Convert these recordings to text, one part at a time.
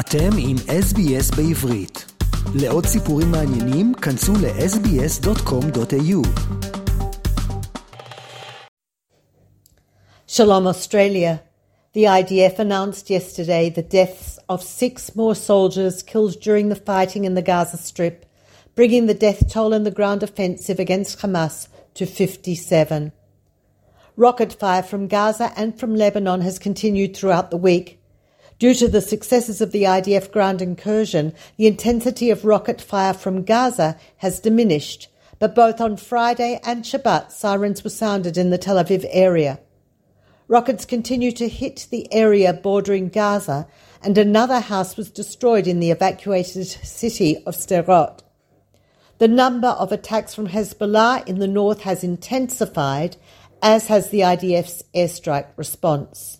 אתם עם SBS בעברית. לעוד סיפורים מעניינים, כנסו ל-sbs.com.au. Shalom Australia. The IDF announced yesterday the deaths of six more soldiers killed during the fighting in the Gaza Strip, bringing the death toll in the ground offensive against Hamas to 57. Rocket fire from Gaza and from Lebanon has continued throughout the week. Due to the successes of the IDF ground incursion, the intensity of rocket fire from Gaza has diminished, but both on Friday and Shabbat sirens were sounded in the Tel Aviv area. Rockets continue to hit the area bordering Gaza, and another house was destroyed in the evacuated city of Sderot. The number of attacks from Hezbollah in the north has intensified, as has the IDF's airstrike response.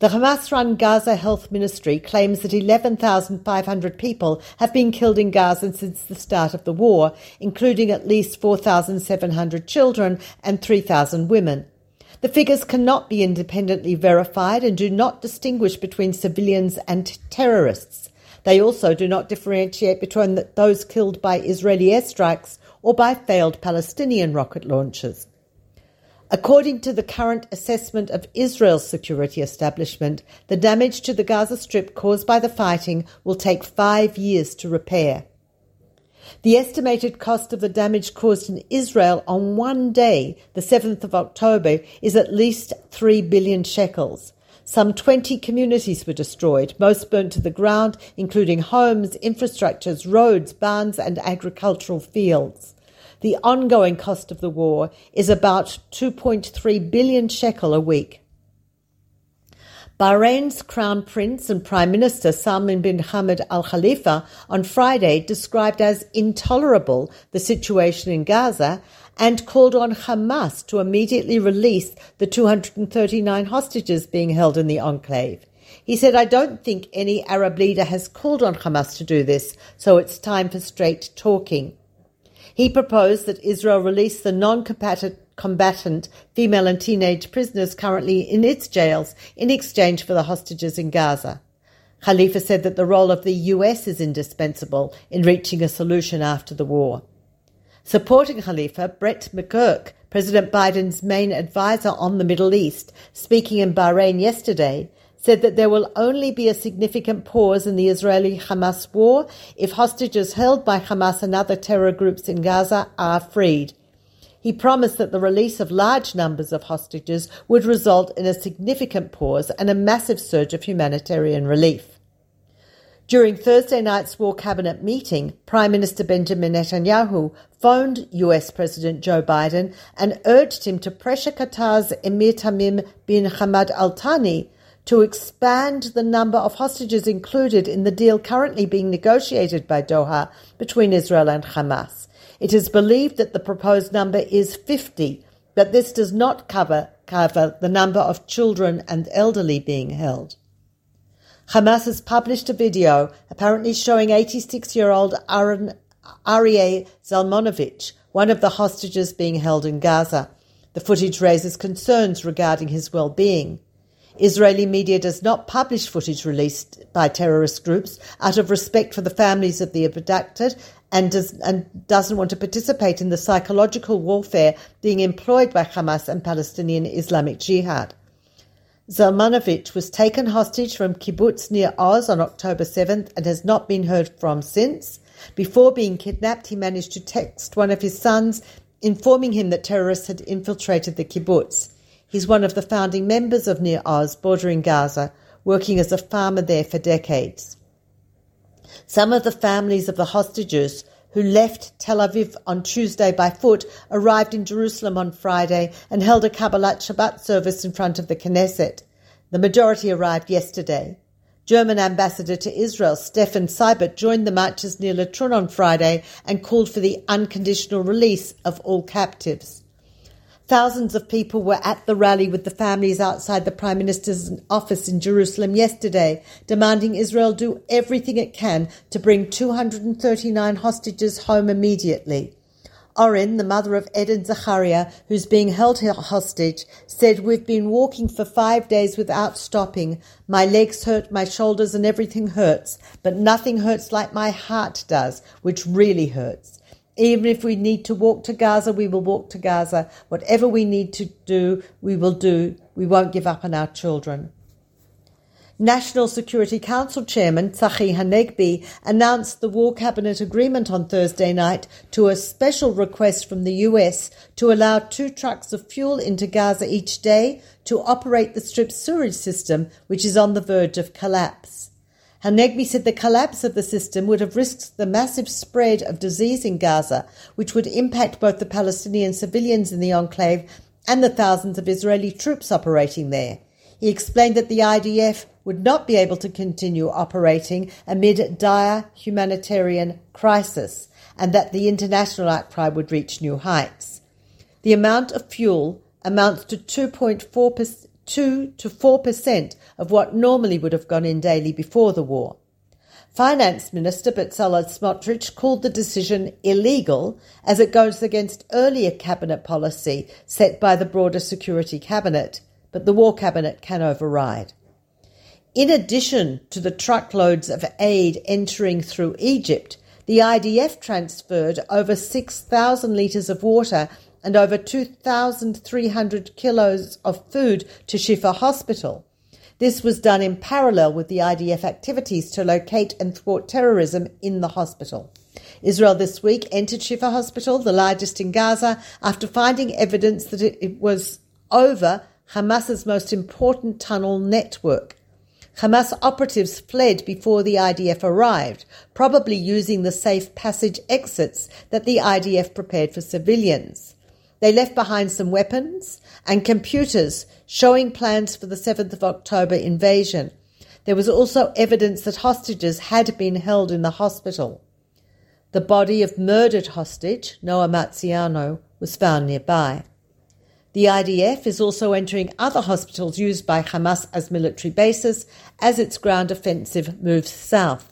The Hamas run Gaza Health Ministry claims that 11,500 people have been killed in Gaza since the start of the war, including at least 4,700 children and 3,000 women. The figures cannot be independently verified and do not distinguish between civilians and terrorists. They also do not differentiate between those killed by Israeli airstrikes or by failed Palestinian rocket launches. According to the current assessment of Israel's security establishment, the damage to the Gaza Strip caused by the fighting will take five years to repair. The estimated cost of the damage caused in Israel on one day, the 7th of October, is at least 3 billion shekels. Some 20 communities were destroyed, most burnt to the ground, including homes, infrastructures, roads, barns, and agricultural fields. The ongoing cost of the war is about 2.3 billion shekel a week. Bahrain's Crown Prince and Prime Minister Salman bin Hamad Al Khalifa on Friday described as intolerable the situation in Gaza and called on Hamas to immediately release the 239 hostages being held in the enclave. He said, I don't think any Arab leader has called on Hamas to do this, so it's time for straight talking. He proposed that Israel release the non combatant female and teenage prisoners currently in its jails in exchange for the hostages in Gaza. Khalifa said that the role of the US is indispensable in reaching a solution after the war. Supporting Khalifa, Brett McGurk, President Biden's main advisor on the Middle East, speaking in Bahrain yesterday, said that there will only be a significant pause in the Israeli Hamas war if hostages held by Hamas and other terror groups in Gaza are freed. He promised that the release of large numbers of hostages would result in a significant pause and a massive surge of humanitarian relief. During Thursday night's war cabinet meeting, Prime Minister Benjamin Netanyahu phoned US President Joe Biden and urged him to pressure Qatar's Emir Tamim bin Hamad Al Thani to expand the number of hostages included in the deal currently being negotiated by Doha between Israel and Hamas. It is believed that the proposed number is 50, but this does not cover, cover the number of children and elderly being held. Hamas has published a video apparently showing 86 year old Aryeh Zalmanovich, one of the hostages being held in Gaza. The footage raises concerns regarding his well being. Israeli media does not publish footage released by terrorist groups out of respect for the families of the abducted and, does, and doesn't want to participate in the psychological warfare being employed by Hamas and Palestinian Islamic Jihad. Zalmanovich was taken hostage from kibbutz Nir Oz on October 7th and has not been heard from since. Before being kidnapped, he managed to text one of his sons informing him that terrorists had infiltrated the kibbutz. He's one of the founding members of Nir Oz, bordering Gaza, working as a farmer there for decades. Some of the families of the hostages who left Tel Aviv on Tuesday by foot arrived in Jerusalem on Friday and held a Kabbalat Shabbat service in front of the Knesset. The majority arrived yesterday. German ambassador to Israel, Steffen Seibert, joined the marchers near Latrun on Friday and called for the unconditional release of all captives. Thousands of people were at the rally with the families outside the Prime Minister's office in Jerusalem yesterday, demanding Israel do everything it can to bring 239 hostages home immediately. Oren, the mother of Ed and Zachariah, who's being held hostage, said, We've been walking for five days without stopping. My legs hurt, my shoulders, and everything hurts, but nothing hurts like my heart does, which really hurts. Even if we need to walk to Gaza, we will walk to Gaza. Whatever we need to do, we will do. We won't give up on our children. National Security Council Chairman Tzachi Hanegbi announced the War Cabinet agreement on Thursday night to a special request from the US to allow two trucks of fuel into Gaza each day to operate the strip's sewage system, which is on the verge of collapse. Hanegbi said the collapse of the system would have risked the massive spread of disease in Gaza, which would impact both the Palestinian civilians in the enclave and the thousands of Israeli troops operating there. He explained that the IDF would not be able to continue operating amid dire humanitarian crisis and that the international outcry would reach new heights. The amount of fuel amounts to 2.4 2 to 4% of what normally would have gone in daily before the war. Finance Minister Bezalel Smotrich called the decision illegal as it goes against earlier cabinet policy set by the broader security cabinet but the War Cabinet can override. In addition to the truckloads of aid entering through Egypt, the IDF transferred over 6,000 litres of water and over 2,300 kilos of food to Shifa Hospital. This was done in parallel with the IDF activities to locate and thwart terrorism in the hospital. Israel this week entered Shifa Hospital, the largest in Gaza, after finding evidence that it was over Hamas's most important tunnel network. Hamas operatives fled before the IDF arrived, probably using the safe passage exits that the IDF prepared for civilians. They left behind some weapons and computers showing plans for the 7th of October invasion. There was also evidence that hostages had been held in the hospital. The body of murdered hostage, Noa Marciano, was found nearby. The IDF is also entering other hospitals used by Hamas as military bases as its ground offensive moves south.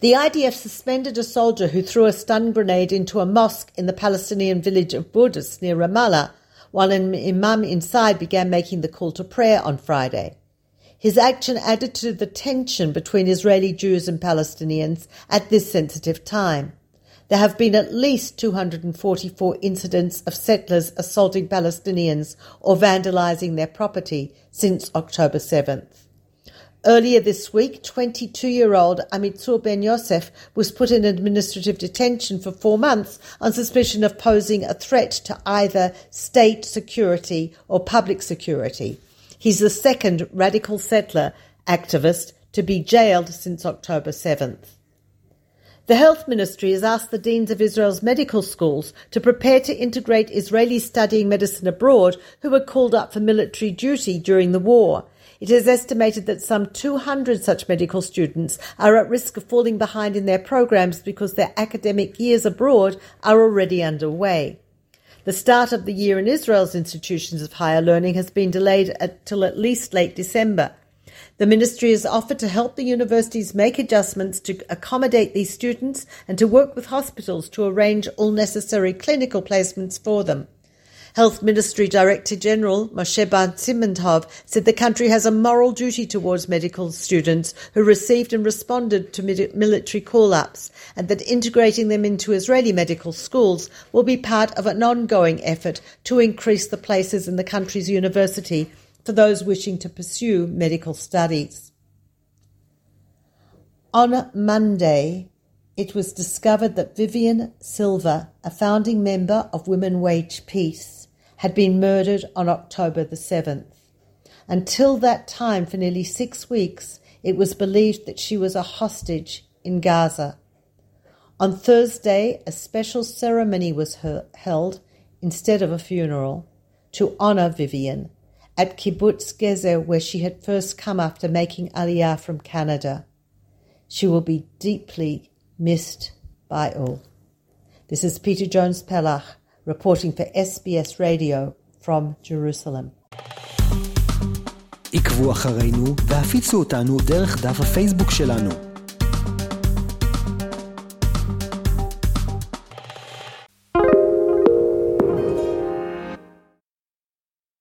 The IDF suspended a soldier who threw a stun grenade into a mosque in the Palestinian village of Budrus near Ramallah, while an imam inside began making the call to prayer on Friday. His action added to the tension between Israeli Jews and Palestinians at this sensitive time. There have been at least 244 incidents of settlers assaulting Palestinians or vandalizing their property since October 7th. Earlier this week, 22 year old Amitzur Ben Yosef was put in administrative detention for four months on suspicion of posing a threat to either state security or public security. He's the second radical settler activist to be jailed since October 7th. The Health Ministry has asked the deans of Israel's medical schools to prepare to integrate Israelis studying medicine abroad who were called up for military duty during the war. It is estimated that some 200 such medical students are at risk of falling behind in their programs because their academic years abroad are already underway. The start of the year in Israel's institutions of higher learning has been delayed until at least late December. The ministry has offered to help the universities make adjustments to accommodate these students and to work with hospitals to arrange all necessary clinical placements for them. Health Ministry Director General Moshe Bar Siman Tov said the country has a moral duty towards medical students who received and responded to military call-ups and that integrating them into Israeli medical schools will be part of an ongoing effort to increase the places in the country's university for those wishing to pursue medical studies. On Monday, it was discovered that Vivian Silver, a founding member of Women Wage Peace, had been murdered on October the 7th. Until that time, for nearly six weeks, it was believed that she was a hostage in Gaza. On Thursday, a special ceremony was held instead of a funeral to honour Vivian at Kibbutz Gezer, where she had first come after making Aliyah from Canada. She will be deeply missed by all. This is Peta Jones Pellach reporting for SBS Radio from Jerusalem. עקבו אחרינו והפיצו אותנו דרך דף הפייסבוק שלנו.